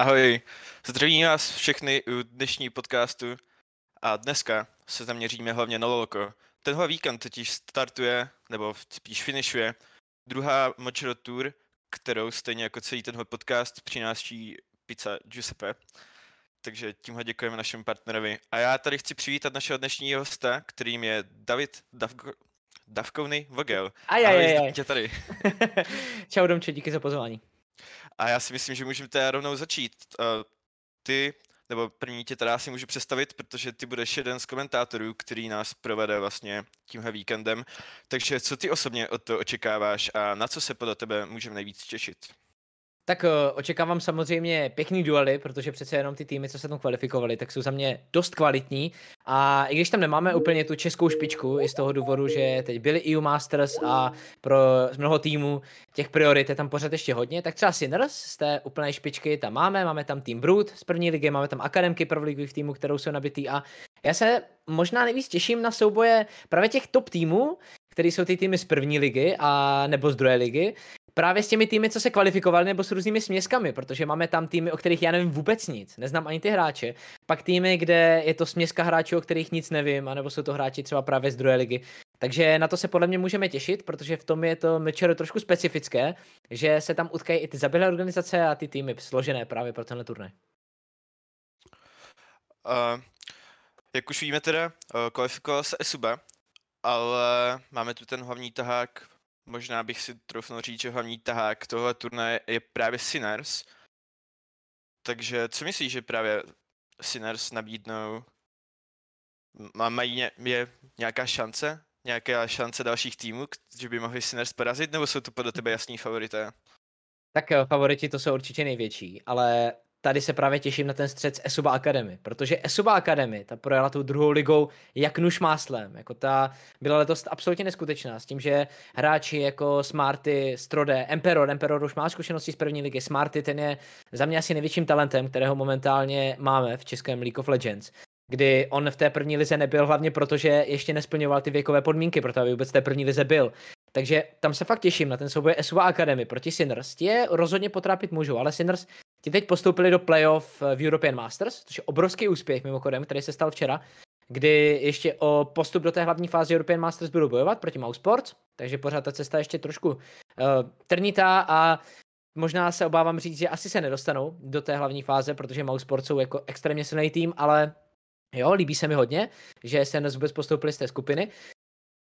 Ahoj, zdravím vás všechny u dnešní podcastu a dneska se zaměříme hlavně na Lolko. Tenhle víkend totiž startuje, nebo spíš finišuje, druhá Mochiro Tour, kterou stejně jako celý tenhle podcast přináší pizza Giuseppe. Takže tímhle děkujeme našemu partnerovi. A já tady chci přivítat našeho dnešního hosta, kterým je David Davko, Davkovny Vogel. Aj, aj, aj, aj. tě tady. Čau Domče, díky za pozvání. A já si myslím, že můžeme teda rovnou začít. Uh, ty, nebo první tě teda si můžu představit, protože ty budeš jeden z komentátorů, který nás provede vlastně tímhle víkendem. Takže co ty osobně od toho očekáváš a na co se podle tebe můžeme nejvíc těšit? Tak uh, očekávám samozřejmě pěkný duely, protože přece jenom ty týmy, co se tam kvalifikovali, tak jsou za mě dost kvalitní. A i když tam nemáme úplně tu českou špičku, i z toho důvodu, že teď byli EU Masters a pro mnoho týmů těch priorit je tam pořád ještě hodně, tak třeba Sinners z té úplné špičky tam máme, máme tam tým Brood z první ligy, máme tam akademky pro ligových týmů, kterou jsou nabitý. A já se možná nejvíc těším na souboje právě těch top týmů, který jsou ty týmy z první ligy a nebo z druhé ligy, právě s těmi týmy, co se kvalifikovali, nebo s různými směskami, protože máme tam týmy, o kterých já nevím vůbec nic, neznám ani ty hráče. Pak týmy, kde je to směska hráčů, o kterých nic nevím, anebo jsou to hráči třeba právě z druhé ligy. Takže na to se podle mě můžeme těšit, protože v tom je to mečero trošku specifické, že se tam utkají i ty zabilé organizace a ty týmy složené právě pro tenhle turnaj. Uh, jak už víme teda, uh, kvalifikoval se Esuba, ale máme tu ten hlavní tahák možná bych si trofnul říct, že hlavní tahák tohle turnaje je právě Sinners. Takže co myslíš, že právě Sinners nabídnou? Mají ně, je nějaká šance? Nějaká šance dalších týmů, že by mohli Sinners porazit, nebo jsou to podle tebe jasní favorité? Tak eh, favoriti to jsou určitě největší, ale tady se právě těším na ten střed s Esuba Academy, protože Esuba Academy, ta projela tou druhou ligou jak nuž máslem, jako ta byla letos absolutně neskutečná s tím, že hráči jako Smarty, Strode, Emperor, Emperor už má zkušenosti z první ligy, Smarty ten je za mě asi největším talentem, kterého momentálně máme v českém League of Legends kdy on v té první lize nebyl hlavně proto, že ještě nesplňoval ty věkové podmínky, proto aby vůbec v té první lize byl. Takže tam se fakt těším na ten souboj SUA Academy proti Sinners. Tě rozhodně potrápit můžou, ale Sinners Ti teď postoupili do playoff v European Masters, což je obrovský úspěch mimochodem, který se stal včera, kdy ještě o postup do té hlavní fáze European Masters budou bojovat proti Mousesports, takže pořád ta cesta ještě trošku uh, trnitá a možná se obávám říct, že asi se nedostanou do té hlavní fáze, protože Mousesports jsou jako extrémně silný tým, ale jo, líbí se mi hodně, že se vůbec postoupili z té skupiny.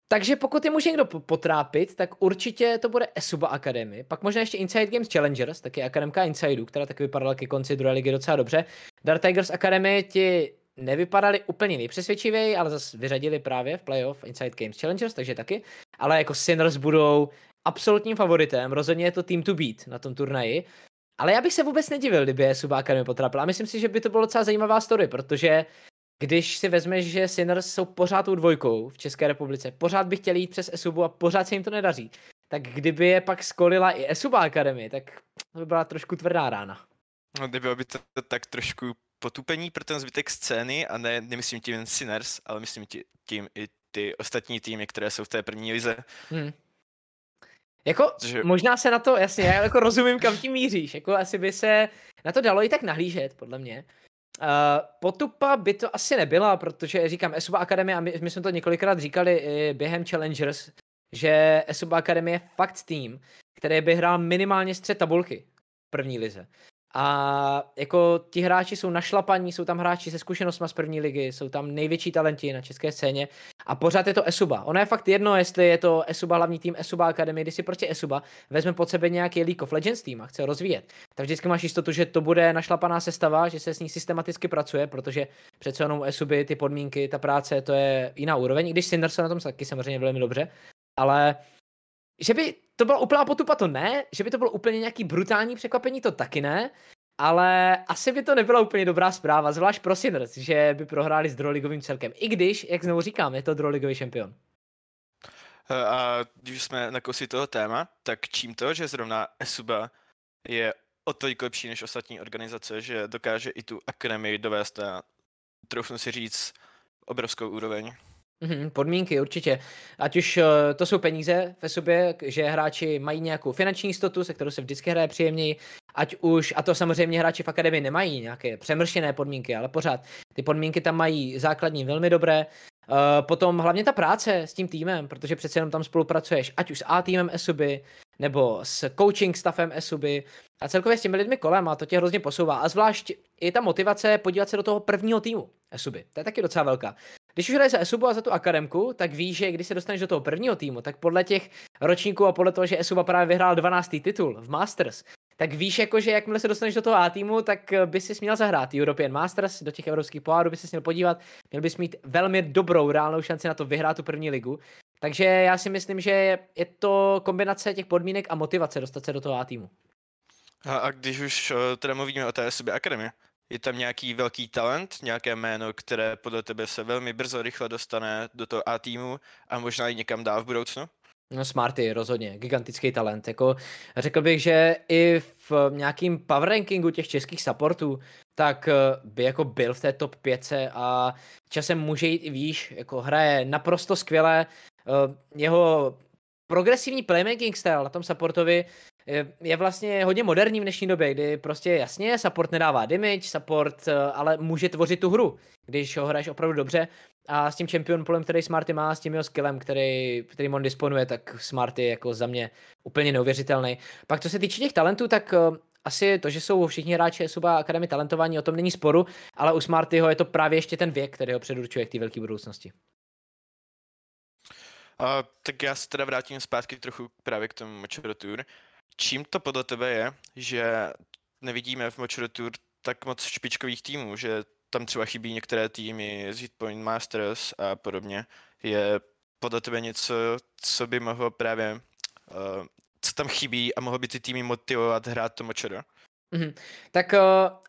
Takže pokud je může někdo potrápit, tak určitě to bude Esuba Academy. Pak možná ještě Inside Games Challengers, taky akademka Insideu, která taky vypadala ke konci druhé ligy docela dobře. Dark Tigers Academy ti nevypadali úplně nejpřesvědčivěji, ale zase vyřadili právě v playoff Inside Games Challengers, takže taky. Ale jako Sinners budou absolutním favoritem, rozhodně je to team to beat na tom turnaji. Ale já bych se vůbec nedivil, kdyby Esuba Academy potrápil. A myslím si, že by to bylo docela zajímavá story, protože když si vezmeš, že Sinners jsou pořád tou dvojkou v České republice, pořád by chtěli jít přes Esubu a pořád se jim to nedaří, tak kdyby je pak skolila i Esuba Academy, tak to by byla trošku tvrdá rána. No, bylo by to tak trošku potupení pro ten zbytek scény a ne, nemyslím tím Sinners, ale myslím tím i ty ostatní týmy, které jsou v té první lize. Hmm. Jako, že... možná se na to, jasně, já jako rozumím, kam tím míříš, jako asi by se na to dalo i tak nahlížet, podle mě. Uh, potupa by to asi nebyla, protože říkám, Esuba Academy, a my, my jsme to několikrát říkali i během Challengers, že Esuba Academy je fakt tým, který by hrál minimálně střed tabulky v první lize. A jako ti hráči jsou našlapaní, jsou tam hráči se zkušenostmi z první ligy, jsou tam největší talenti na české scéně. A pořád je to Esuba. Ono je fakt jedno, jestli je to Esuba hlavní tým Esuba Academy, když si prostě Esuba vezme pod sebe nějaký League of Legends tým a chce rozvíjet, tak vždycky máš jistotu, že to bude našlapaná sestava, že se s ní systematicky pracuje, protože přece jenom Esuby, ty podmínky, ta práce, to je jiná úroveň, i když Cinder se na tom taky samozřejmě velmi dobře, ale že by to byla úplná potupa, to ne, že by to bylo úplně nějaký brutální překvapení, to taky ne, ale asi by to nebyla úplně dobrá zpráva, zvlášť pro Sinners, že by prohráli s droligovým celkem. I když, jak znovu říkám, je to droligový šampion. Eh, a když jsme na kosi toho téma, tak čím to, že zrovna Esuba je o tolik lepší než ostatní organizace, že dokáže i tu akademii dovést na, troufnu si říct, obrovskou úroveň? Mhm, podmínky určitě. Ať už uh, to jsou peníze ve sobě, že hráči mají nějakou finanční jistotu, se kterou se vždycky hraje příjemněji, ať už, a to samozřejmě hráči v akademii nemají nějaké přemršené podmínky, ale pořád ty podmínky tam mají základní velmi dobré. Uh, potom hlavně ta práce s tím týmem, protože přece jenom tam spolupracuješ, ať už s A týmem Esuby, nebo s coaching staffem Esuby a celkově s těmi lidmi kolem a to tě hrozně posouvá. A zvlášť i ta motivace podívat se do toho prvního týmu Esuby. To je taky docela velká. Když už hraješ za Esubu a za tu akademku, tak víš, že když se dostaneš do toho prvního týmu, tak podle těch ročníků a podle toho, že Esuba právě vyhrál 12. titul v Masters, tak víš, jako, že jakmile se dostaneš do toho A týmu, tak by si měl zahrát European Masters, do těch evropských pohárů by si měl podívat, měl bys mít velmi dobrou reálnou šanci na to vyhrát tu první ligu. Takže já si myslím, že je to kombinace těch podmínek a motivace dostat se do toho A týmu. A, a když už uh, teda mluvíme o té SB Akademii, je tam nějaký velký talent, nějaké jméno, které podle tebe se velmi brzo rychle dostane do toho A týmu a možná i někam dál v budoucnu? No Smarty, rozhodně, gigantický talent. Jako, řekl bych, že i v nějakým power rankingu těch českých supportů, tak eh, by jako byl v té top 5 a časem může jít i výš, jako hraje naprosto skvěle, eh, jeho progresivní playmaking style na tom supportovi je vlastně hodně moderní v dnešní době, kdy prostě jasně support nedává damage, support eh, ale může tvořit tu hru, když ho hraješ opravdu dobře a s tím champion polem, který Smarty má, s tím jeho skillem, který, který on disponuje, tak Smarty je jako za mě úplně neuvěřitelný. Pak co se týče těch talentů, tak uh, asi to, že jsou všichni hráči Suba Academy talentovaní, o tom není sporu, ale u Smartyho je to právě ještě ten věk, který ho předurčuje k té velké budoucnosti. A, tak já se teda vrátím zpátky trochu právě k tomu Mochero Tour. Čím to podle tebe je, že nevidíme v Mochero Tour tak moc špičkových týmů, že tam třeba chybí některé týmy z Hitpoint Masters a podobně. Je podle tebe něco, co by mohlo právě, uh, co tam chybí a mohlo by ty týmy motivovat hrát to močero? Mm-hmm. Tak uh,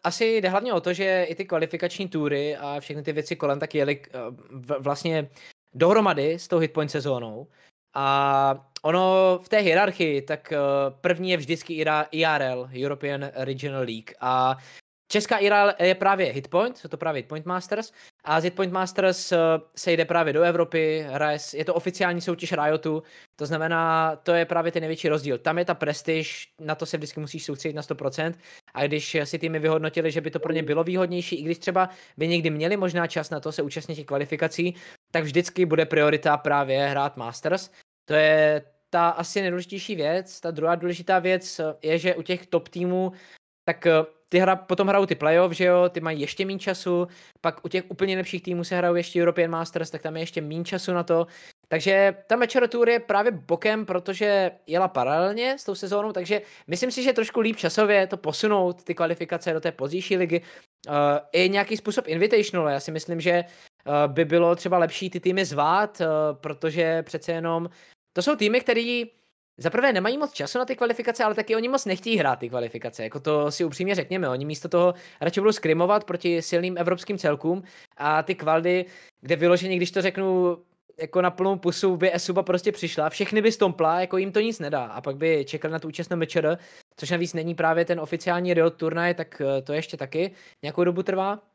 asi jde hlavně o to, že i ty kvalifikační tury a všechny ty věci kolem tak jeli uh, vlastně dohromady s tou hitpoint sezónou. A ono v té hierarchii, tak uh, první je vždycky IRL, European Regional League. A Česká IRL je právě Hitpoint, jsou to právě Hitpoint Masters a z Hitpoint Masters eh, se jde právě do Evropy, je to oficiální soutěž Riotu, to znamená, to je právě ten největší rozdíl. Tam je ta prestiž, na to se vždycky musíš soustředit na 100% a když si týmy vyhodnotili, že by to pro ně bylo výhodnější, i když třeba by někdy měli možná čas na to se účastnit těch kvalifikací, tak vždycky bude priorita právě hrát Masters. To je ta asi nejdůležitější věc. Ta druhá důležitá věc je, že u těch top týmů tak eh, ty hra, potom hrajou ty playoff, že jo, ty mají ještě méně času, pak u těch úplně lepších týmů se hrajou ještě European Masters, tak tam je ještě méně času na to. Takže ta Matcher Tour je právě bokem, protože jela paralelně s tou sezónou, takže myslím si, že trošku líp časově to posunout, ty kvalifikace do té pozdější ligy. Uh, I nějaký způsob invitational, já si myslím, že by bylo třeba lepší ty týmy zvát, uh, protože přece jenom to jsou týmy, které za prvé nemají moc času na ty kvalifikace, ale taky oni moc nechtějí hrát ty kvalifikace. Jako to si upřímně řekněme. Oni místo toho radši budou skrimovat proti silným evropským celkům a ty kvaldy, kde vyloženě, když to řeknu jako na plnou pusu, by Esuba prostě přišla, všechny by stompla, jako jim to nic nedá. A pak by čekali na tu účastnou mečer, což navíc není právě ten oficiální Riot turnaj, tak eh, to ještě taky nějakou dobu trvá.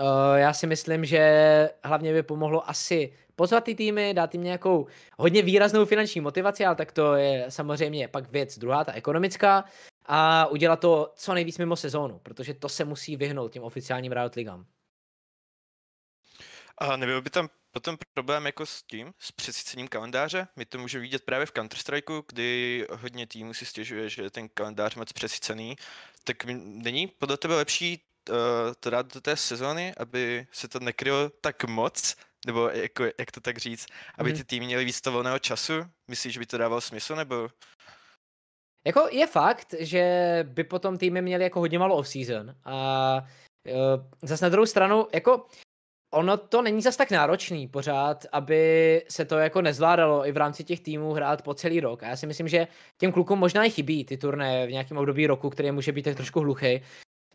Uh, já si myslím, že hlavně by pomohlo asi pozvat ty týmy, dát jim nějakou hodně výraznou finanční motivaci, ale tak to je samozřejmě pak věc druhá, ta ekonomická, a udělat to co nejvíc mimo sezónu, protože to se musí vyhnout těm oficiálním Riot ligám. A nebyl by tam potom problém jako s tím, s přesycením kalendáře? My to můžeme vidět právě v Counter-Strikeu, kdy hodně týmů si stěžuje, že ten kalendář moc přesycený. Tak není podle tebe lepší to dát do té sezóny, aby se to nekrylo tak moc, nebo jako, jak to tak říct, aby mhm. ty týmy měly víc volného času? Myslíš, že by to dávalo smysl, nebo? Jako je fakt, že by potom týmy měly jako hodně malo off-season a uh, zase na druhou stranu, jako ono to není zas tak náročný pořád, aby se to jako nezvládalo i v rámci těch týmů hrát po celý rok. A já si myslím, že těm klukům možná i chybí ty turné v nějakém období roku, který může být tak trošku hluchý.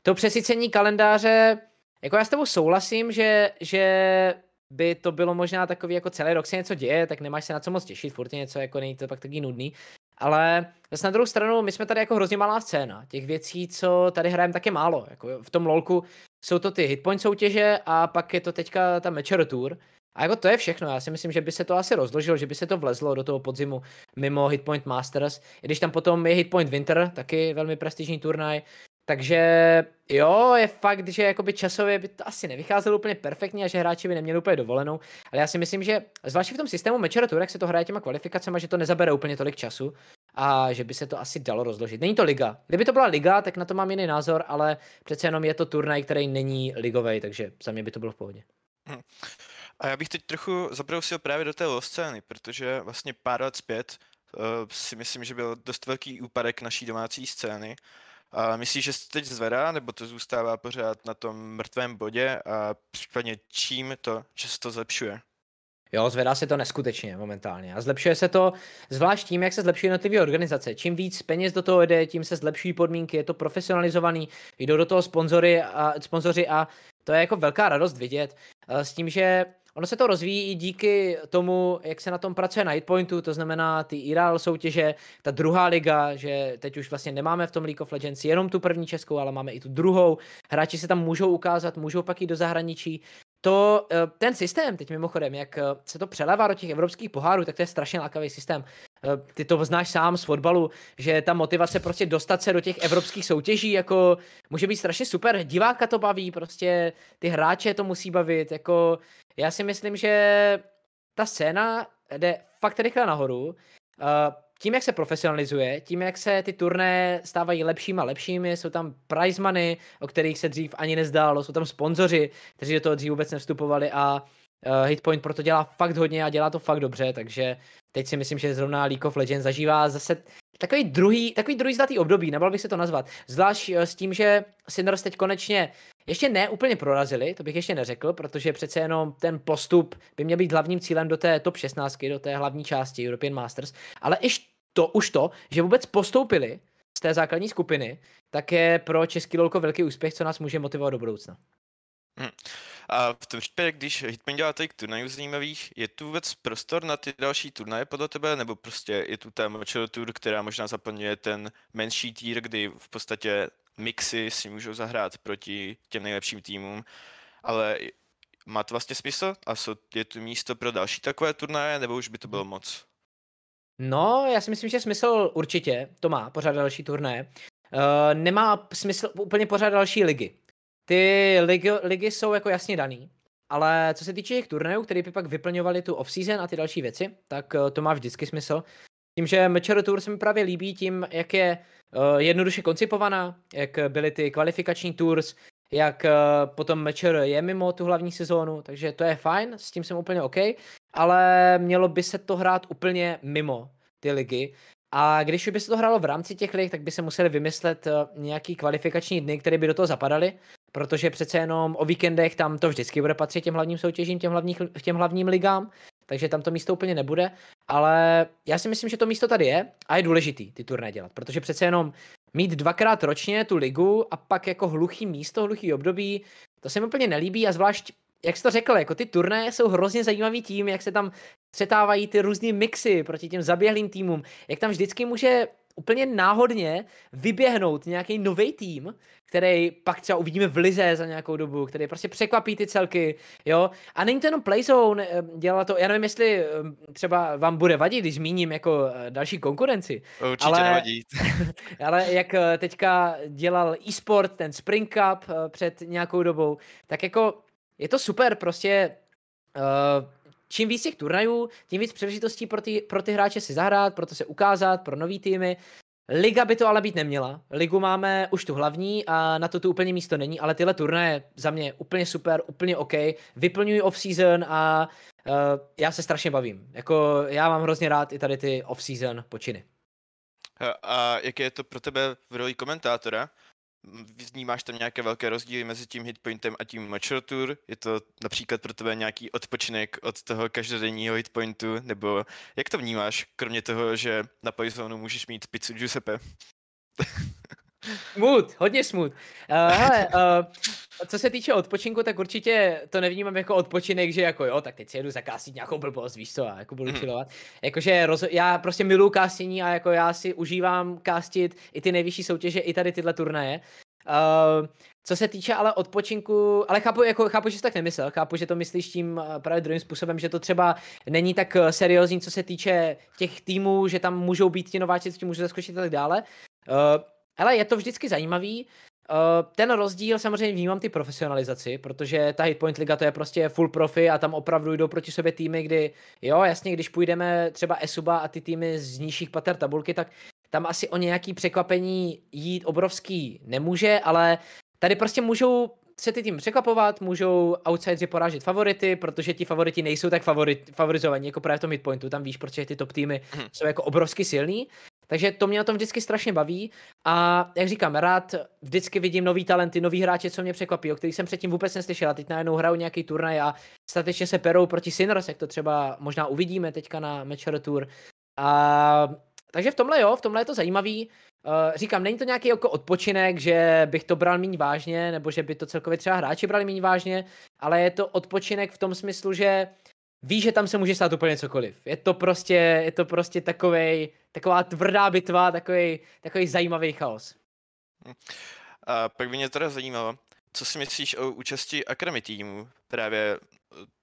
To přesycení kalendáře, jako já s tebou souhlasím, že, že by to bylo možná takový, jako celý rok se něco děje, tak nemáš se na co moc těšit, furt je něco, jako není to pak taky nudný. Ale zase na druhou stranu, my jsme tady jako hrozně malá scéna. Těch věcí, co tady hrajeme, tak je málo. Jako v tom lolku jsou to ty hitpoint soutěže a pak je to teďka ta Matcher Tour. A jako to je všechno, já si myslím, že by se to asi rozložilo, že by se to vlezlo do toho podzimu mimo Hitpoint Masters, i když tam potom je Hitpoint Winter, taky velmi prestižní turnaj, takže jo, je fakt, že jakoby časově by to asi nevycházelo úplně perfektně a že hráči by neměli úplně dovolenou, ale já si myslím, že zvláště v tom systému Matcher Tour, jak se to hraje těma kvalifikacemi, že to nezabere úplně tolik času a že by se to asi dalo rozložit. Není to liga. Kdyby to byla liga, tak na to mám jiný názor, ale přece jenom je to turnaj, který není ligový, takže za mě by to bylo v pohodě. Hm. A já bych teď trochu zabrousil právě do té scény, protože vlastně pár let zpět uh, si myslím, že byl dost velký úpadek naší domácí scény. A myslíš, že se teď zvedá, nebo to zůstává pořád na tom mrtvém bodě a případně čím to, že se to zlepšuje? Jo, zvedá se to neskutečně momentálně. A zlepšuje se to zvlášť tím, jak se zlepšují jednotlivé organizace. Čím víc peněz do toho jde, tím se zlepšují podmínky, je to profesionalizovaný, jdou do toho sponzory a, sponzoři a to je jako velká radost vidět. S tím, že Ono se to rozvíjí i díky tomu, jak se na tom pracuje na Hitpointu, to znamená ty IRL soutěže, ta druhá liga, že teď už vlastně nemáme v tom League of Legends jenom tu první českou, ale máme i tu druhou. Hráči se tam můžou ukázat, můžou pak jít do zahraničí to, eh, ten systém, teď mimochodem, jak eh, se to přelevá do těch evropských pohárů, tak to je strašně lákavý systém. Eh, ty to znáš sám z fotbalu, že ta motivace prostě dostat se do těch evropských soutěží, jako může být strašně super, diváka to baví, prostě ty hráče to musí bavit, jako já si myslím, že ta scéna jde fakt rychle nahoru. Tím, jak se profesionalizuje, tím, jak se ty turné stávají lepšími a lepšími, jsou tam prize money, o kterých se dřív ani nezdálo, jsou tam sponzoři, kteří do toho dřív vůbec nevstupovali a uh, Hitpoint proto dělá fakt hodně a dělá to fakt dobře, takže teď si myslím, že zrovna League of Legends zažívá zase takový druhý, takový druhý zlatý období, nebal bych se to nazvat. Zvlášť uh, s tím, že Sinners teď konečně ještě ne úplně prorazili, to bych ještě neřekl, protože přece jenom ten postup by měl být hlavním cílem do té top 16, do té hlavní části European Masters, ale i to, už to, že vůbec postoupili z té základní skupiny, tak je pro český lolko velký úspěch, co nás může motivovat do budoucna. Hmm. A v tom případě, když Hitman dělá tady turnajů zajímavých, je tu vůbec prostor na ty další turnaje podle tebe, nebo prostě je tu ta Mochel Tour, která možná zaplňuje ten menší tier, kdy v podstatě mixy si můžou zahrát proti těm nejlepším týmům, ale má to vlastně smysl? A je tu místo pro další takové turnaje, nebo už by to bylo moc? No, já si myslím, že smysl určitě to má, pořád další turné. Uh, nemá smysl úplně pořád další ligy. Ty ligy, ligy jsou jako jasně daný, ale co se týče těch turnajů, které by pak vyplňovaly tu off-season a ty další věci, tak uh, to má vždycky smysl. Tím, že Matcher Tour se mi právě líbí tím, jak je uh, jednoduše koncipovaná, jak byly ty kvalifikační tours, jak uh, potom Matcher je mimo tu hlavní sezónu, takže to je fajn, s tím jsem úplně OK, ale mělo by se to hrát úplně mimo ty ligy. A když by se to hrálo v rámci těch lig, tak by se museli vymyslet uh, nějaký kvalifikační dny, které by do toho zapadaly, protože přece jenom o víkendech tam to vždycky bude patřit těm hlavním soutěžím, těm, hlavních, těm hlavním ligám, takže tam to místo úplně nebude, ale já si myslím, že to místo tady je a je důležitý ty turné dělat, protože přece jenom mít dvakrát ročně tu ligu a pak jako hluchý místo, hluchý období, to se mi úplně nelíbí. A zvlášť jak jsi to řekl, jako ty turné jsou hrozně zajímavý tím, jak se tam střetávají ty různé mixy proti těm zaběhlým týmům, jak tam vždycky může úplně náhodně vyběhnout nějaký nový tým, který pak třeba uvidíme v Lize za nějakou dobu, který prostě překvapí ty celky, jo. A není to jenom Playzone, eh, dělá to, já nevím, jestli eh, třeba vám bude vadit, když zmíním jako eh, další konkurenci. Určitě ale, nevadí. ale jak teďka dělal e-sport, ten Spring Cup před nějakou dobou, tak jako je to super, prostě uh, čím víc těch turnajů, tím víc příležitostí pro ty, pro ty hráče si zahrát, pro to se ukázat, pro nový týmy. Liga by to ale být neměla. Ligu máme už tu hlavní a na to tu úplně místo není, ale tyhle turnaje za mě úplně super, úplně OK. Vyplňují off-season a uh, já se strašně bavím. Jako já mám hrozně rád i tady ty off-season počiny. A, a jaké je to pro tebe v roli komentátora? Vnímáš tam nějaké velké rozdíly mezi tím hitpointem a tím mature tour? Je to například pro tebe nějaký odpočinek od toho každodenního hitpointu? Nebo jak to vnímáš, kromě toho, že na Poisonu můžeš mít pizzu Giuseppe? Smut, hodně smut. Uh, hele, uh, co se týče odpočinku, tak určitě to nevnímám jako odpočinek, že jako jo, tak teď si jedu zakásit nějakou blbost, víš co, a jako budu mm. chillovat. Jakože roz, já prostě miluju kástění a jako já si užívám kástit i ty nejvyšší soutěže, i tady tyhle turnaje. Uh, co se týče ale odpočinku, ale chápu, jako, chápu, že jsi tak nemyslel, chápu, že to myslíš tím právě druhým způsobem, že to třeba není tak seriózní, co se týče těch týmů, že tam můžou být ti nováči, co ti můžou zaskočit a tak dále. Uh, ale je to vždycky zajímavý. Uh, ten rozdíl samozřejmě vnímám ty profesionalizaci, protože ta Hitpoint Liga to je prostě full profi a tam opravdu jdou proti sobě týmy, kdy jo, jasně, když půjdeme třeba Esuba a ty týmy z nižších pater tabulky, tak tam asi o nějaký překvapení jít obrovský nemůže, ale tady prostě můžou se ty tým překvapovat, můžou outsideri porážet favority, protože ti favoriti nejsou tak favorit, favorizovaní jako právě v tom midpointu, tam víš, protože ty top týmy hmm. jsou jako obrovsky silný, takže to mě na tom vždycky strašně baví a jak říkám, rád vždycky vidím nový talenty, nový hráče, co mě překvapí, o kterých jsem předtím vůbec neslyšel a teď najednou hrajou nějaký turnaj a statečně se perou proti Sinners, jak to třeba možná uvidíme teďka na Matcher Tour. A takže v tomhle jo, v tomhle je to zajímavý. Uh, říkám, není to nějaký jako odpočinek, že bych to bral méně vážně, nebo že by to celkově třeba hráči brali méně vážně, ale je to odpočinek v tom smyslu, že víš, že tam se může stát úplně cokoliv. Je to prostě, je to prostě takovej, taková tvrdá bitva, takový, takový zajímavý chaos. A pak by mě teda zajímalo, co si myslíš o účasti Academy týmu? Právě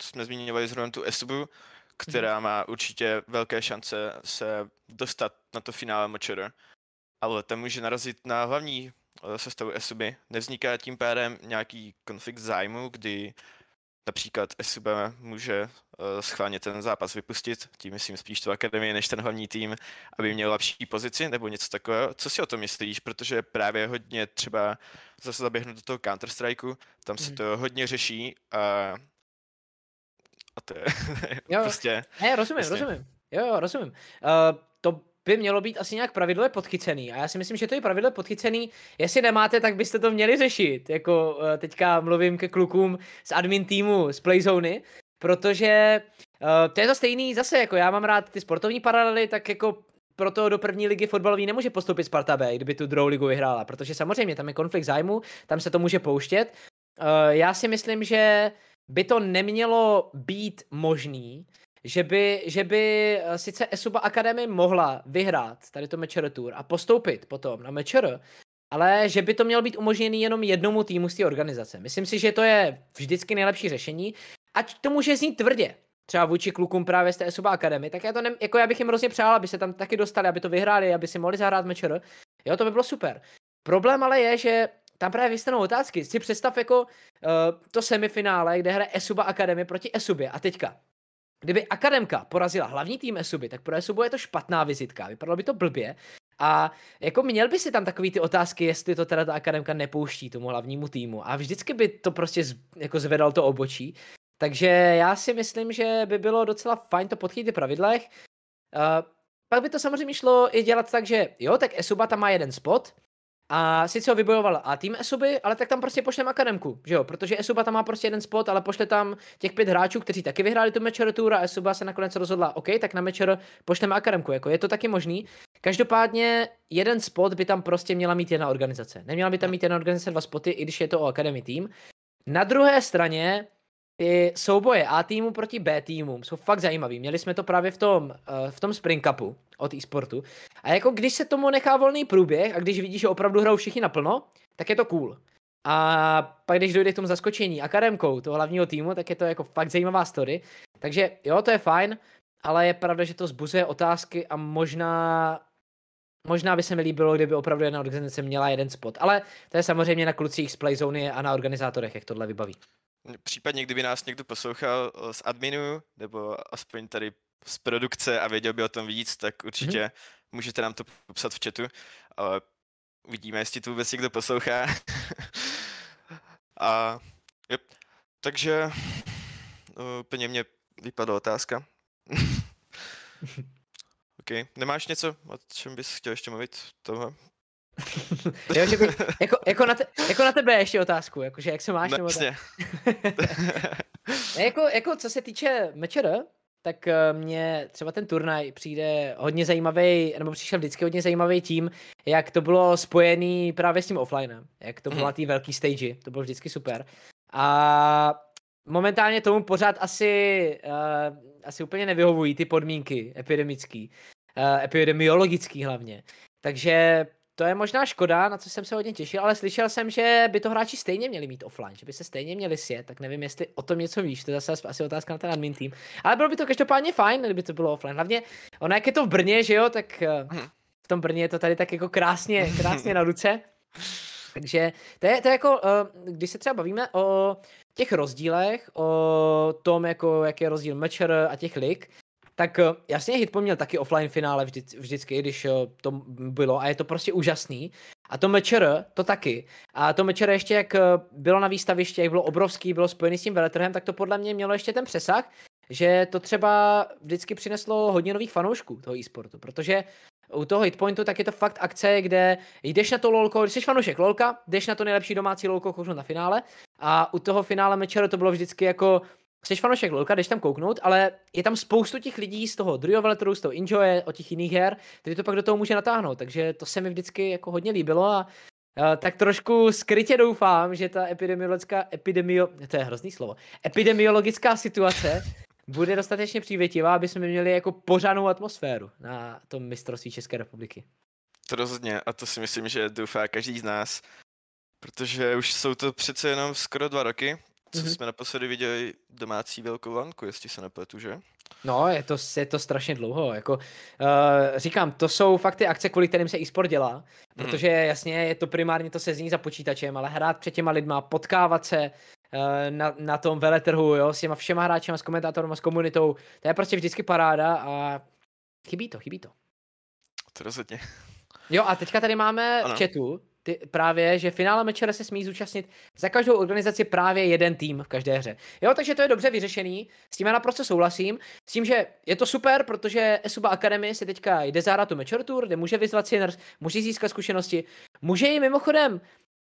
jsme zmínili zrovna tu Esubu, která mhm. má určitě velké šance se dostat na to finále Močer, ale tam může narazit na hlavní eh, sestavu Esuby. Nevzniká tím pádem nějaký konflikt zájmu, kdy například SUB může uh, schválně ten zápas vypustit, tím myslím spíš tu akademii než ten hlavní tým, aby měl lepší pozici nebo něco takového. Co si o tom myslíš? Protože právě hodně třeba zase zaběhnu do toho Counter-Strikeu, tam se mm. to hodně řeší a a to je jo. prostě... Ne, rozumím, prostě. rozumím. Jo, jo, rozumím. Uh, to by mělo být asi nějak pravidlo podchycený. A já si myslím, že to je pravidlo podchycený. Jestli nemáte, tak byste to měli řešit. Jako uh, teďka mluvím ke klukům z admin týmu z Playzony, protože uh, to je to stejný zase, jako já mám rád ty sportovní paralely, tak jako proto do první ligy fotbalový nemůže postoupit Sparta B, kdyby tu druhou ligu vyhrála, protože samozřejmě tam je konflikt zájmu, tam se to může pouštět. Uh, já si myslím, že by to nemělo být možný, že by, že by eh, sice Esuba Academy mohla vyhrát tady to Matcher Tour a postoupit potom na Matcher, ale že by to mělo být umožněný jenom jednomu týmu z té organizace. Myslím si, že to je vždycky nejlepší řešení, ať to může znít tvrdě, třeba vůči klukům právě z té Esuba Academy, tak já to ne, jako já bych jim hrozně přál, aby se tam taky dostali, aby to vyhráli, aby si mohli zahrát Matcher. Jo, to by bylo super. Problém ale je, že tam právě vystanou otázky. Si představ jako uh, to semifinále, kde hraje Esuba Academy proti Esubě. A teďka, kdyby Akademka porazila hlavní tým Esuby, tak pro Esubu je to špatná vizitka. Vypadalo by to blbě. A jako měl by si tam takový ty otázky, jestli to teda ta akademka nepouští tomu hlavnímu týmu. A vždycky by to prostě z, jako zvedal to obočí. Takže já si myslím, že by bylo docela fajn to podchytit v pravidlech. Uh, pak by to samozřejmě šlo i dělat tak, že jo, tak Esuba tam má jeden spot, a sice ho vybojoval a tým Esuby, ale tak tam prostě pošlem akademku, že jo? Protože Esuba tam má prostě jeden spot, ale pošle tam těch pět hráčů, kteří taky vyhráli tu Matcher Tour a Esuba se nakonec rozhodla, OK, tak na Matcher pošleme akademku, jako je to taky možný. Každopádně jeden spot by tam prostě měla mít jedna organizace. Neměla by tam mít jedna organizace dva spoty, i když je to o Academy tým. Na druhé straně ty souboje A týmu proti B týmům jsou fakt zajímavý. Měli jsme to právě v tom, uh, v tom Spring Cupu od e-sportu. A jako když se tomu nechá volný průběh a když vidíš, že opravdu hrajou všichni naplno, tak je to cool. A pak když dojde k tomu zaskočení akademkou toho hlavního týmu, tak je to jako fakt zajímavá story. Takže jo, to je fajn, ale je pravda, že to zbuzuje otázky a možná Možná by se mi líbilo, kdyby opravdu jedna organizace měla jeden spot, ale to je samozřejmě na klucích z Playzone a na organizátorech, jak tohle vybaví. Případně, kdyby nás někdo poslouchal eh, z adminu, nebo aspoň tady z produkce a věděl by o tom víc, tak určitě mm-hmm. můžete nám to popsat v chatu, ale uvidíme, jestli to vůbec někdo poslouchá. a jo, takže no, úplně mě vypadla otázka. OK, nemáš něco, o čem bys chtěl ještě mluvit? Tohle? jo, že by, jako, jako, na te, jako na tebe ještě otázku, jakože jak se máš? No, nebo tak. jako, jako co se týče mečer, tak eh, mně třeba ten turnaj přijde hodně zajímavý, nebo přišel vždycky hodně zajímavý tím, jak to bylo spojený právě s tím offlinem, jak to bylo na té velké stage, to bylo vždycky super. A momentálně tomu pořád asi, uh, asi úplně nevyhovují ty podmínky epidemický, uh, epidemiologický hlavně. Takže to je možná škoda, na co jsem se hodně těšil, ale slyšel jsem, že by to hráči stejně měli mít offline, že by se stejně měli sjet, tak nevím, jestli o tom něco víš, to je zase asi otázka na ten admin tým. Ale bylo by to každopádně fajn, kdyby to bylo offline. Hlavně, ono jak je to v Brně, že jo, tak eh, Mhm. v tom Brně je to tady tak jako krásně, krásně na ruce. Takže to je, to je jako, eh, když se třeba bavíme o těch rozdílech, o tom, jako, jak je rozdíl mečer a těch lig, tak eh, jasně Hitpon měl taky offline finále vždy, vždycky, když eh, to bylo a je to prostě úžasný. A to mečer, to taky. A to mečer ještě, jak eh, bylo na výstavišti, jak bylo obrovský, bylo spojený s tím veletrhem, tak to podle mě mělo ještě ten přesah, že to třeba vždycky přineslo hodně nových fanoušků toho e-sportu, protože u toho hitpointu tak je to fakt akce, kde jdeš na to lolko, když jsi fanoušek lolka, jdeš na to nejlepší domácí lolko kouknout na finále a u toho finále mečera to bylo vždycky jako Jsi fanoušek lolka, jdeš tam kouknout, ale je tam spoustu těch lidí z toho druhého veletru, z toho Enjoye, od těch jiných her, který to pak do toho může natáhnout, takže to se mi vždycky jako hodně líbilo a a tak trošku skrytě doufám, že ta epidemiologická, epidemio, to je hrozný slovo, epidemiologická situace bude dostatečně přívětivá, aby jsme měli jako pořádnou atmosféru na tom mistrovství České republiky. To rozhodně a to si myslím, že doufá každý z nás, protože už jsou to přece jenom skoro dva roky, co Mhm. mm-hmm. jsme naposledy viděli domácí velkou lanku, jestli se nepletu, že? No, je to, je to strašně dlouho. Jako, uh, říkám, to jsou fakt ty akce, kvůli kterým se e-sport dělá. Protože jasně, je to primárně to sezení za počítačem, ale hrát před těma lidma, potkávat se uh, na, na tom veletrhu, jo, s těma všema hráčema, s komentátorem, s komunitou, to je prostě vždycky paráda a chybí to, chybí to. To rozhodně. Jo a teďka tady máme Ano. v chatu ty, právě, že finále mečera se smí zúčastnit za každou organizaci právě jeden tým v každé hře. Jo, takže to je dobře vyřešený, s tím já naprosto souhlasím, s tím, že je to super, protože Esuba Academy si teďka jde zahrát tu Mečer Tour, kde může vyzvat Sinners, může získat zkušenosti, může ji mimochodem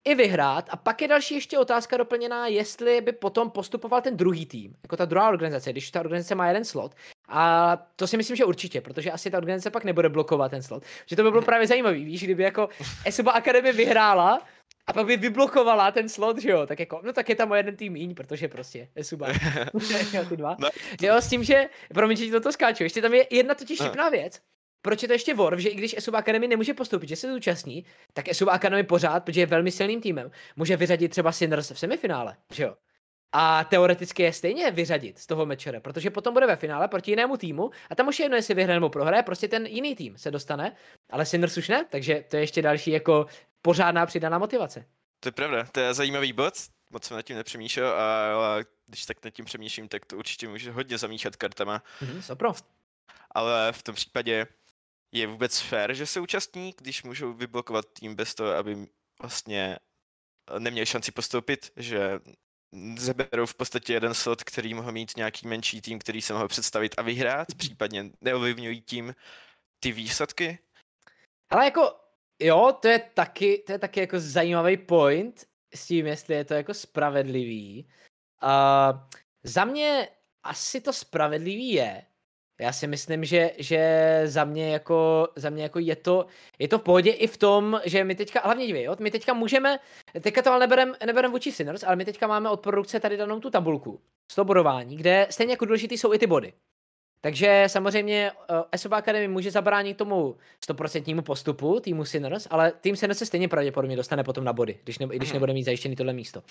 i vyhrát a pak je další ještě otázka doplněná, jestli by potom postupoval ten druhý tým, jako ta druhá organizace, když ta organizace má jeden slot. A to si myslím, že určitě, protože asi ta organizace pak nebude blokovat ten slot. Že to by bylo právě zajímavý, víš, kdyby jako Esuba Academy vyhrála a pak by vyblokovala ten slot, že jo, tak jako, no tak je tam o jeden tým míň, protože prostě Esuba. Jo, ty dva. No. Jo, s tím, že, promiň, že ti toto skáču, ještě tam je jedna totiž šipná věc, proč je to ještě Worf, že i když Esuba Academy nemůže postoupit, že se zúčastní, tak Esuba Academy pořád, protože je velmi silným týmem, může vyřadit třeba Sinners v semifinále, že jo. A teoreticky je stejně vyřadit z toho mečere, protože potom bude ve finále proti jinému týmu a tam už je jedno, jestli vyhraje nebo prohraje, prostě ten jiný tým se dostane, ale Sinners už ne, takže to je ještě další jako pořádná přidaná motivace. To je pravda, to je zajímavý bod, moc jsem nad tím nepřemýšlel a, když tak nad tím přemýšlím, tak to určitě může hodně zamíchat kartama, Mhm, sopro. ale v tom případě je vůbec fér, že se účastní, když můžou vyblokovat tým bez toho, aby vlastně neměl šanci postoupit, že zeberou v podstatě jeden slot, který mohl mít nějaký menší tým, který se mohl představit a vyhrát, případně neovlivňují tím ty výsledky. Ale jako, jo, to je taky, to je taky jako zajímavý point s tím, jestli je to jako spravedlivý. Uh, za mě asi to spravedlivý je. Já si myslím, že, že za mě jako, za mě jako je to, je to v pohodě i v tom, že my teďka, hlavně dívej, jo, my teďka můžeme, teďka to ale neberem, neberem vůči Sinners, ale my teďka máme od produkce tady danou tu tabulku z toho bodování, kde stejně jako důležitý jsou i ty body. Takže samozřejmě uh, Esoba Academy může zabránit tomu 100% postupu týmu Sinners, ale tým Sinners se stejně pravděpodobně dostane potom na body, když, ne, i když Mhm. nebude mít zajištěný tohle místo.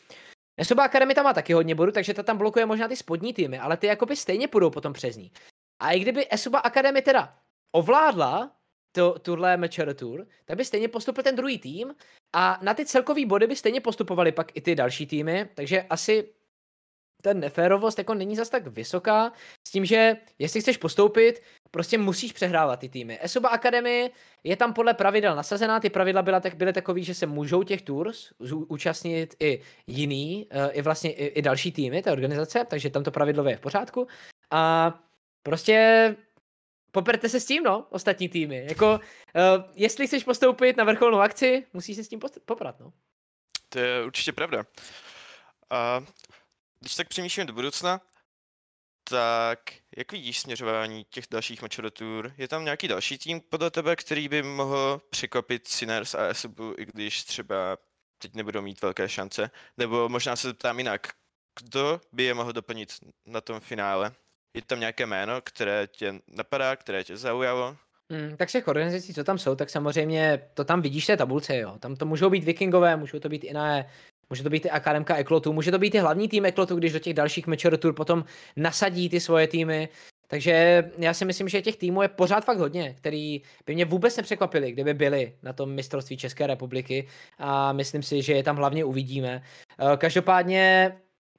Esoba Academy tam má taky hodně bodů, takže ta tam blokuje možná ty spodní týmy, ale ty jakoby stejně půjdou potom přes ní. A i kdyby Esuba Academy teda ovládla to, tuhle Mature Tour, tak by stejně postupil ten druhý tým a na ty celkový body by stejně postupovali pak i ty další týmy, takže asi ten neférovost jako není zas tak vysoká, s tím, že jestli chceš postoupit, prostě musíš přehrávat ty týmy. Esuba Academy je tam podle pravidel nasazená, ty pravidla byla tak, byly takový, že se můžou těch tours účastnit i jiný, eh, i vlastně i, i další týmy té organizace, takže tam to pravidlo je v pořádku. A prostě poperte se s tím, no, ostatní týmy. Jako, uh, jestli chceš postoupit na vrcholnou akci, musíš se s tím poprat, no. To je určitě pravda. A když tak přemýšlím do budoucna, tak jak vidíš směřování těch dalších Mature Tour? Je tam nějaký další tým podle tebe, který by mohl překvapit Sinners a Esubu, i když třeba teď nebudou mít velké šance? Nebo možná se zeptám jinak, kdo by je mohl doplnit na tom finále? Je tam nějaké jméno, které tě napadá, které tě zaujalo? Hmm, tak z těch organizací, co tam jsou, tak samozřejmě to tam vidíš v té tabulce, jo. Tam to můžou být vikingové, můžou to být i na Může to být i Akademka Eklotu, může to být i hlavní tým Eklotu, když do těch dalších Major Tour potom nasadí ty svoje týmy. Takže já si myslím, že těch týmů je pořád fakt hodně, který by mě vůbec nepřekvapili, kdyby byli na tom mistrovství České republiky a myslím si, že je tam hlavně uvidíme. Eh, každopádně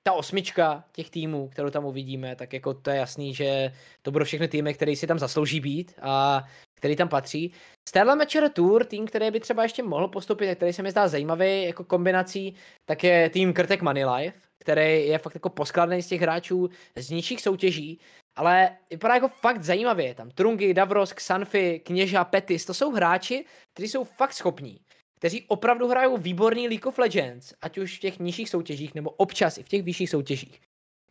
ta osmička těch týmů, kterou tam uvidíme, tak jako to je jasný, že to budou všechny týmy, které si tam zaslouží být a který tam patří. Téhle Matcher Tour, tým, který by třeba ještě mohl postupit a který se mi zdá zajímavý jako kombinací, tak je tým Krtek Money Life, který je fakt jako poskladný z těch hráčů z nižších soutěží, ale vypadá jako fakt zajímavě. Tam Trungy, Davros, Xanfi, Kněža, Petis, to jsou hráči, kteří jsou fakt schopní, kteří opravdu hrajou výborný League of Legends, ať už v těch nižších soutěžích, nebo občas i v těch vyšších soutěžích.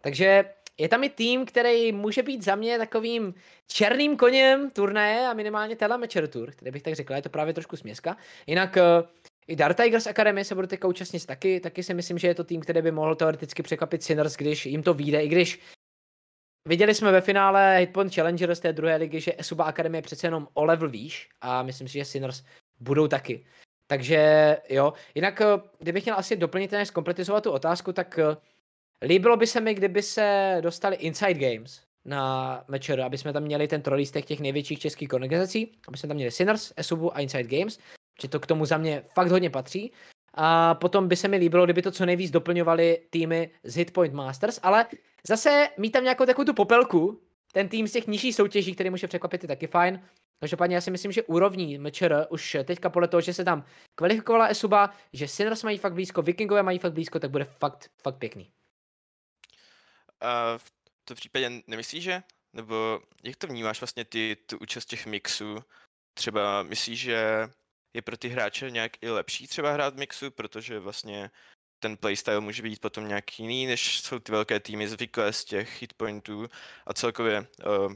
Takže je tam i tým, který může být za mě takovým černým koněm turnaje a minimálně téhle Matcher Tour, který bych tak řekl, je to právě trošku směska. Jinak uh, i Dark Tigers Academy se bude teďka účastnit taky, taky si myslím, že je to tým, který by mohl teoreticky překvapit Sinners, když jim to vyjde, i když Viděli jsme ve finále Hitpoint Challenger z té druhé ligy, že Esuba Academy je přece jenom o level výš a myslím si, že Sinners budou taky. Takže jo, jinak eh, kdybych měl asi doplnit než zkompletizovat tu otázku, tak eh, líbilo by se mi, kdyby se dostali Inside Games na Matcher, aby jsme tam měli ten trolístek těch největších českých organizací, aby jsme tam měli Sinners, Esubu a Inside Games, že to k tomu za mě fakt hodně patří. A potom by se mi líbilo, kdyby to co nejvíc doplňovali týmy z Hitpoint Masters, ale zase mít tam nějakou takovou tu popelku, ten tým z těch nižších soutěží, který může překvapit, je taky fajn. Každopádně já si myslím, že úrovní MČR už teďka podle toho, že se tam kvalifikovala Esuba, že Sinners mají fakt blízko, Vikingové mají fakt blízko, tak bude fakt, fakt pěkný. A v to případě nemyslíš, že? Nebo jak to vnímáš vlastně ty tu účast těch mixů? Třeba myslíš, že je pro ty hráče nějak i lepší třeba hrát v mixu, protože vlastně ten playstyle může být potom nějak jiný, než jsou ty velké týmy zvyklé z těch hitpointů a celkově uh,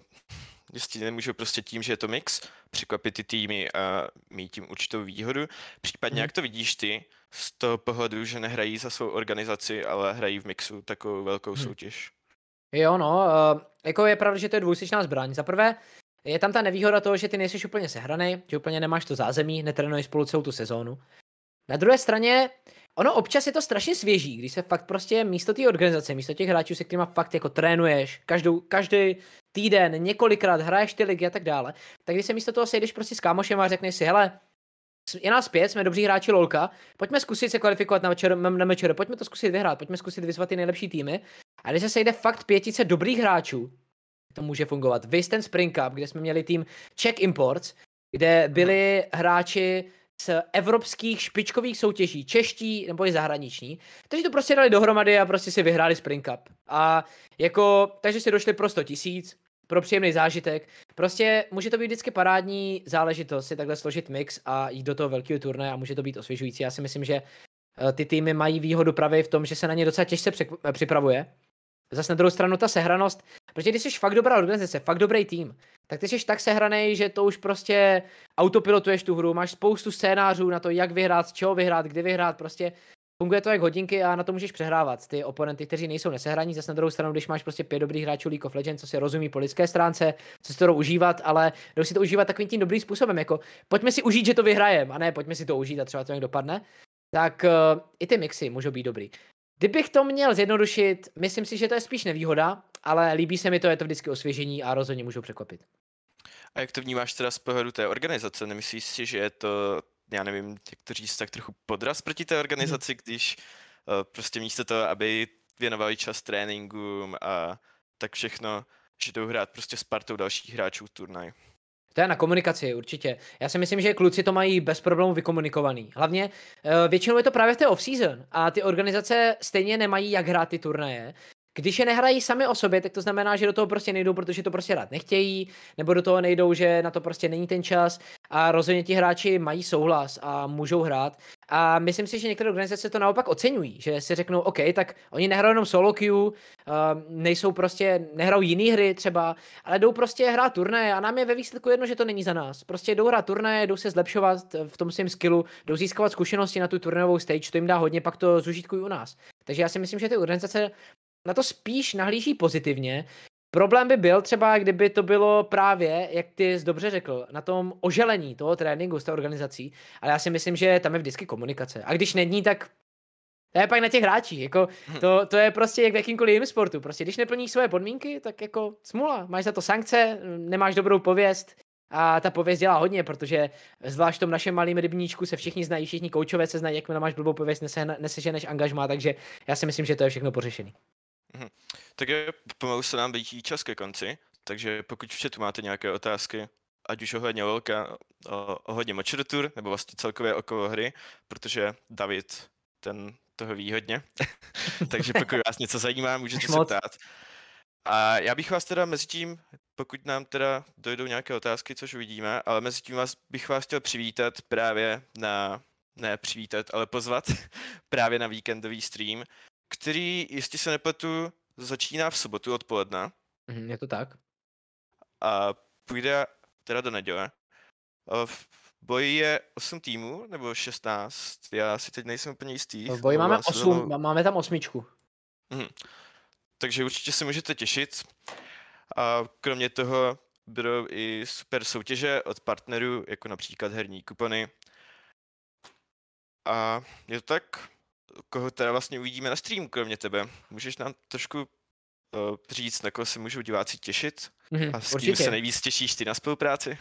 jestli nemůžu prostě tím, že je to mix, překvapit ty týmy a mít tím určitou výhodu. Případně hmm. jak to vidíš ty z toho pohledu, že nehrají za svou organizaci, ale hrají v mixu takovou velkou hmm. soutěž? Jo, no, uh, jako je pravda, že to je dvousičná zbraň. Za prvé, je tam ta nevýhoda toho, že ty nejsi úplně sehraný, že úplně nemáš to zázemí, netrenuješ spolu celou tu sezónu. Na druhé straně, ono občas je to strašně svěží, když se fakt prostě místo té organizace, místo těch hráčů, se kterými fakt jako trénuješ, každou, každý týden, několikrát hraješ ty ligy a tak dále, tak když se místo toho sejdeš prostě s kámošem a řekneš si, hele, je nás pět, jsme dobří hráči LOLka, pojďme zkusit se kvalifikovat na večer, na večer, pojďme to zkusit vyhrát, pojďme zkusit vyzvat ty nejlepší týmy. A když se sejde fakt pětice dobrých hráčů, to může fungovat. Vy ten Spring Cup, kde jsme měli tým Czech Imports, kde byli hráči z evropských špičkových soutěží, čeští nebo i zahraniční, takže to prostě dali dohromady a prostě si vyhráli Spring Cup. A jako, takže si došli pro 100 tisíc, pro příjemný zážitek. Prostě může to být vždycky parádní záležitost si takhle složit mix a jít do toho velkého turnaje a může to být osvěžující. Já si myslím, že eh, ty týmy mají výhodu právě v tom, že se na ně docela těžce připravuje Zase na druhou stranu ta sehranost, protože když jsi fakt dobrá organizace, fakt dobrý tým, tak ty jsi tak sehraný, že to už prostě autopilotuješ tu hru, máš spoustu scénářů na to, jak vyhrát, z čeho vyhrát, kdy vyhrát, prostě funguje to jak hodinky a na to můžeš přehrávat ty oponenty, kteří nejsou nesehraní. Zase na druhou stranu, když máš prostě pět dobrých hráčů League of Legends, co si rozumí po lidské stránce, co si to užívat, ale jdou si to užívat takovým tím dobrým způsobem, jako pojďme si užít, že to vyhrajeme, a ne pojďme si to užít a třeba to nějak dopadne. Tak uh, i ty mixy můžou být dobrý. Kdybych to měl zjednodušit, myslím si, že to je spíš nevýhoda, ale líbí se mi to, je to vždycky osvěžení a rozhodně můžou překvapit. A jak to vnímáš teda z pohledu té organizace? Nemyslíš si, že je to, já nevím, jak to říct, tak trochu podraz proti té organizaci, hmm. když uh, prostě místo toho, aby věnovali čas tréninkům a tak všechno, že jdou hrát prostě s partou dalších hráčů turnaj? To je na komunikaci, určitě. Já si myslím, že kluci to mají bez problémů vykomunikovaný. Hlavně eh, většinou je to právě v té off-season a ty organizace stejně nemají jak hrát ty turnaje. Když je nehrají sami o sobě, tak to znamená, že do toho prostě nejdou, protože to prostě rád nechtějí, nebo do toho nejdou, že na to prostě není ten čas a rozhodně ti hráči mají souhlas a můžou hrát. A myslím si, že některé organizace to naopak oceňují, že si řeknou, OK, tak oni nehrajou jenom solo queue, uh, nejsou prostě, nehrajou jiné hry třeba, ale jdou prostě hrát turné a nám je ve výsledku jedno, že to není za nás. Prostě jdou hrát turné, jdou se zlepšovat v tom svém skillu, jdou získávat zkušenosti na tu turnovou stage, to jim dá hodně, pak to zužitkují u nás. Takže já si myslím, že ty organizace na to spíš nahlíží pozitivně. Problém by byl třeba, kdyby to bylo právě, jak ty jsi dobře řekl, na tom oželení toho tréninku s tou organizací, ale já si myslím, že tam je vždycky komunikace. A když není, tak to je pak na těch hráčích, jako to, to je prostě jak v jakýmkoliv jiném sportu. Prostě když neplníš svoje podmínky, tak jako smula. Máš za to sankce, nemáš dobrou pověst a ta pověst dělá hodně, protože zvlášť v tom našem malém rybníčku se všichni znají, všichni koučové se znají, jakmile máš blbou pověst, neseženeš angažmá, takže já si myslím, že to je všechno pořešený. Mhm. Tak je, pomalu se nám blíží čas ke konci, takže pokud v chatu máte nějaké otázky, ať už ohledně Lolka, ohledně Močrotur, nebo vlastně celkově okolo hry, protože David ten toho ví hodně, takže pokud vás něco zajímá, můžete se ptát. A já bych vás teda mezi tím, pokud nám teda dojdou nějaké otázky, což uvidíme, ale mezi tím vás, bych vás chtěl přivítat právě na, ne přivítat, ale pozvat právě na víkendový stream, který, jestli se nepletu, začíná v sobotu odpoledne. Mhm, je to tak. A půjde teda do neděle. V boji je 8 týmů, nebo 16? Já si teď nejsem úplně jistý. V boji máme 8, máme tam osmičku. Mhm. Takže určitě se můžete těšit. A kromě toho budou i super soutěže od partnerů, jako například herní kupony. A je to tak, koho teda vlastně uvidíme na streamu, kromě tebe. Můžeš nám trošku uh, říct, na koho se můžou diváci těšit? Mm-hmm, a s kým určitě. se nejvíc těšíš ty na spolupráci?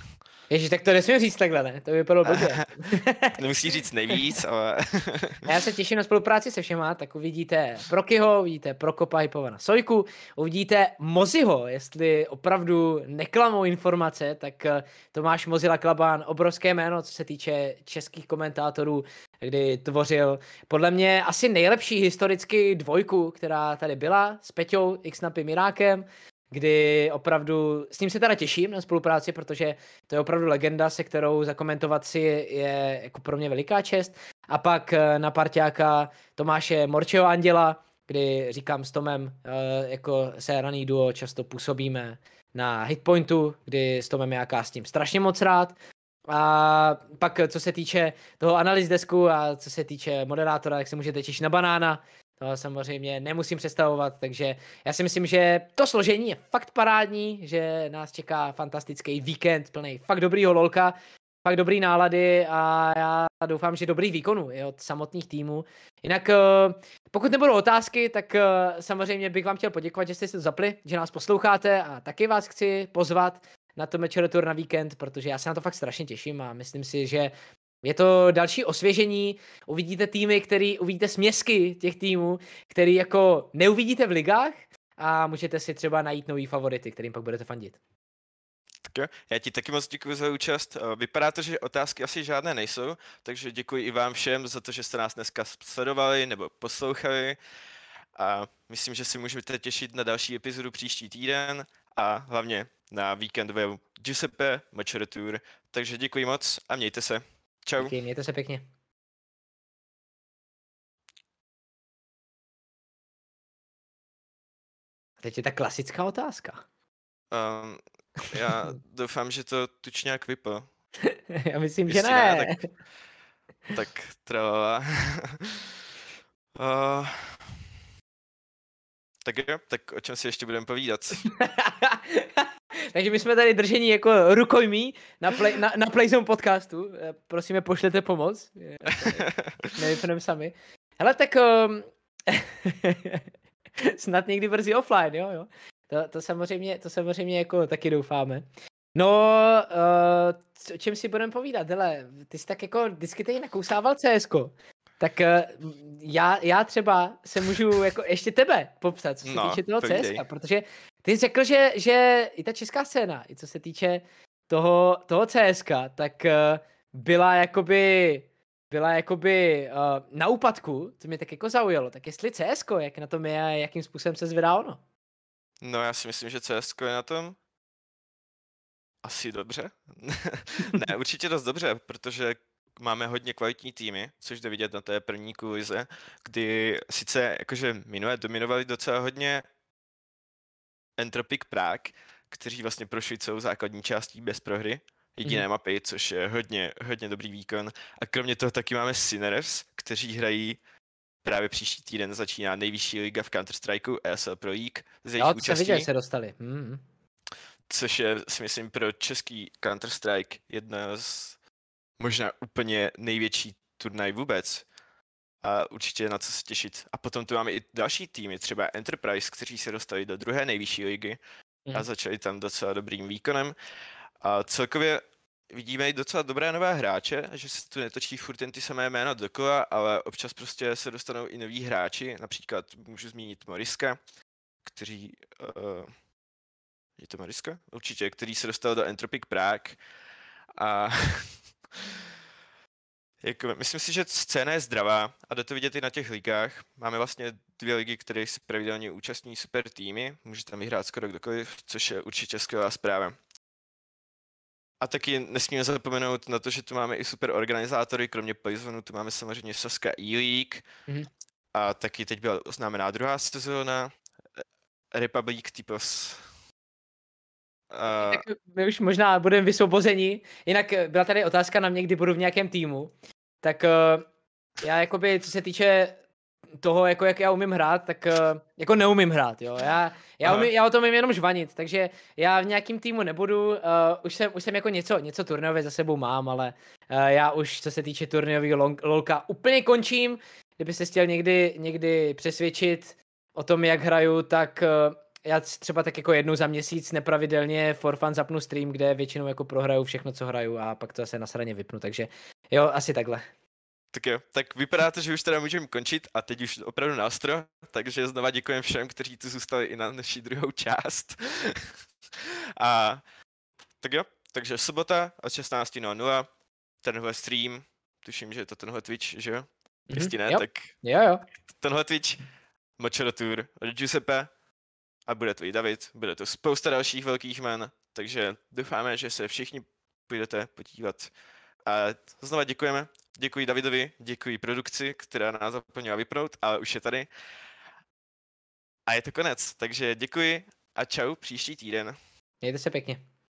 Ježíš, tak to nesmím říct takhle, ne? To by bylo blbě. Nemusí říct nejvíc, ale... Já se těším na spolupráci se všema, tak uvidíte Prokyho, uvidíte Prokopa Hypova na Sojku, uvidíte Moziho, jestli opravdu neklamou informace, tak eh, Tomáš Mozila Klabán, obrovské jméno, co se týče českých komentátorů, kdy tvořil podle mě asi nejlepší historicky dvojku, která tady byla s Peťou, Xnapy Mirákem, kdy opravdu, s ním se teda těším na spolupráci, protože to je opravdu legenda, se kterou zakomentovat si je jako pro mě veliká čest. A pak eh, na parťáka Tomáše Morčeho Anděla, kdy říkám s Tomem, eh, jako se raný duo často působíme na hitpointu, kdy s Tomem já s tím strašně moc rád. A pak, co se týče toho analýz desku a co se týče moderátora, tak se můžete těšit na banána, to samozřejmě nemusím představovat, takže já si myslím, že to složení je fakt parádní, že nás čeká fantastický víkend plný fakt dobrýho lolka, fakt dobrý nálady a já doufám, že dobrý výkonu i od samotných týmů. Jinak eh, pokud nebudou otázky, tak eh, samozřejmě bych vám chtěl poděkovat, že jste si to zapli, že nás posloucháte a taky vás chci pozvat na to Match Tour na víkend, protože já se na to fakt strašně těším a myslím si, že je to další osvěžení, uvidíte týmy, který, uvidíte směsky těch týmů, který jako neuvidíte v ligách a můžete si třeba najít nový favority, kterým pak budete fandit. Tak jo, já ti taky moc děkuji za účast. Eh, vypadá to, že otázky asi žádné nejsou, takže děkuji i vám všem za to, že jste nás dneska sledovali nebo poslouchali. A myslím, že si můžete těšit na další epizodu příští týden a hlavně na víkendovou Giuseppe Mature Tour. Takže děkuji moc a mějte se. Čau. Díky, mějte se pěkně. A teď je ta klasická otázka. Um, já doufám, že to tučňák vypl. já myslím, Jestli že ne. ne tak, tak tralala. uh, tak jo, tak o čem si ještě budeme povídat? Takže my jsme tady držení jako rukojmí na, play, na, na Playzone podcastu. Eh, prosíme, pošlete pomoc. Nevypneme sami. Hele, tak um, snad někdy brzy offline, jo, jo. To, to, samozřejmě, to samozřejmě jako taky doufáme. No, uh, o čem si budeme povídat? Hele, ty jsi tak jako vždycky tady nakousával CSko. Tak uh, já, já třeba se můžu jako ještě tebe popsat, co se no, týče toho CSK, protože ty jsi řekl, že, že i ta česká scéna, i co se týče toho, toho CSK, tak uh, byla jakoby byla jakoby uh, na úpadku, to mě tak jako zaujalo. Tak jestli CSK, jak na tom je a jakým způsobem se zvedá ono? No já si myslím, že CSK je na tom asi dobře. ne, určitě dost dobře, protože máme hodně kvalitní týmy, což jde vidět na té první kulize, kdy sice jakože minulé dominovali docela hodně Entropic Prague, kteří vlastně prošli celou základní částí bez prohry, jediné mm. mapy, což je hodně, hodně dobrý výkon. A kromě toho taky máme Sinners, kteří hrají právě příští týden začíná nejvyšší liga v Counter-Strikeu, ESL Pro League, z jejich jsem účastí, viděl, se dostali. Hmm. což je, si myslím, pro český Counter-Strike jedna z možná úplně největší turnaj vůbec. A určitě na co se těšit. A potom tu máme i další týmy, třeba Enterprise, kteří se dostali do druhé nejvyšší ligy a Mhm. začali tam docela dobrým výkonem. A celkově vidíme i docela dobré nové hráče, že se tu netočí furt jen ty samé jména dokola, ale občas prostě se dostanou i noví hráči, například můžu zmínit Moriska, kteří... Uh, je to Mariska? Určitě, který se dostal do Entropic Prague a jako, myslím si, že scéna je zdravá a jde to vidět i na těch ligách. Máme vlastně dvě ligy, které si pravidelně účastní super týmy, může tam vyhrát skoro kdokoliv, což je určitě skvělá zpráva. A taky nesmíme zapomenout na to, že tu máme i super organizátory, kromě Poisonu tu máme samozřejmě Saska E-League Mhm. a taky teď byla oznámená druhá sezóna Republic Typos. A, Tak my už možná budeme vysvobozeni. Jinak eh, byla tady otázka na mě, kdy budu v nějakém týmu. Tak eh, já jakoby, co se týče toho, jako jak já umím hrát, tak eh, jako neumím hrát, jo. Já, já, umím, já o tom umím jenom žvanit, takže já v nějakým týmu nebudu. Uh, už, jsem, už jsem jako něco, něco turnajové za sebou mám, ale uh, já už, co se týče turnajového lolka, úplně končím. Kdybyste chtěl někdy, někdy přesvědčit o tom, jak hraju, tak uh, já třeba tak jako jednou za měsíc nepravidelně for fun zapnu stream, kde většinou jako prohraju všechno, co hraju a pak to zase na straně vypnu, takže jo, asi takhle. tak jo, tak vypadá to, že už teda můžeme končit a teď už opravdu nástro, takže znova děkujeme všem, kteří tu zůstali i na naší druhou část. a tak jo, takže sobota od 16.00, tenhle stream, tuším, že je to tenhle Twitch, že jo? Mhm, Jestli ne, jo. tak Jo, jo. tenhle Twitch, Mochero Tour od Giuseppe a bude to i David, bude to spousta dalších velkých jmen, takže doufáme, že se všichni půjdete podívat. A znova děkujeme, děkuji Davidovi, děkuji produkci, která nás zapomněla vypnout, ale už je tady. A je to konec, takže děkuji a čau příští týden. Mějte se pěkně.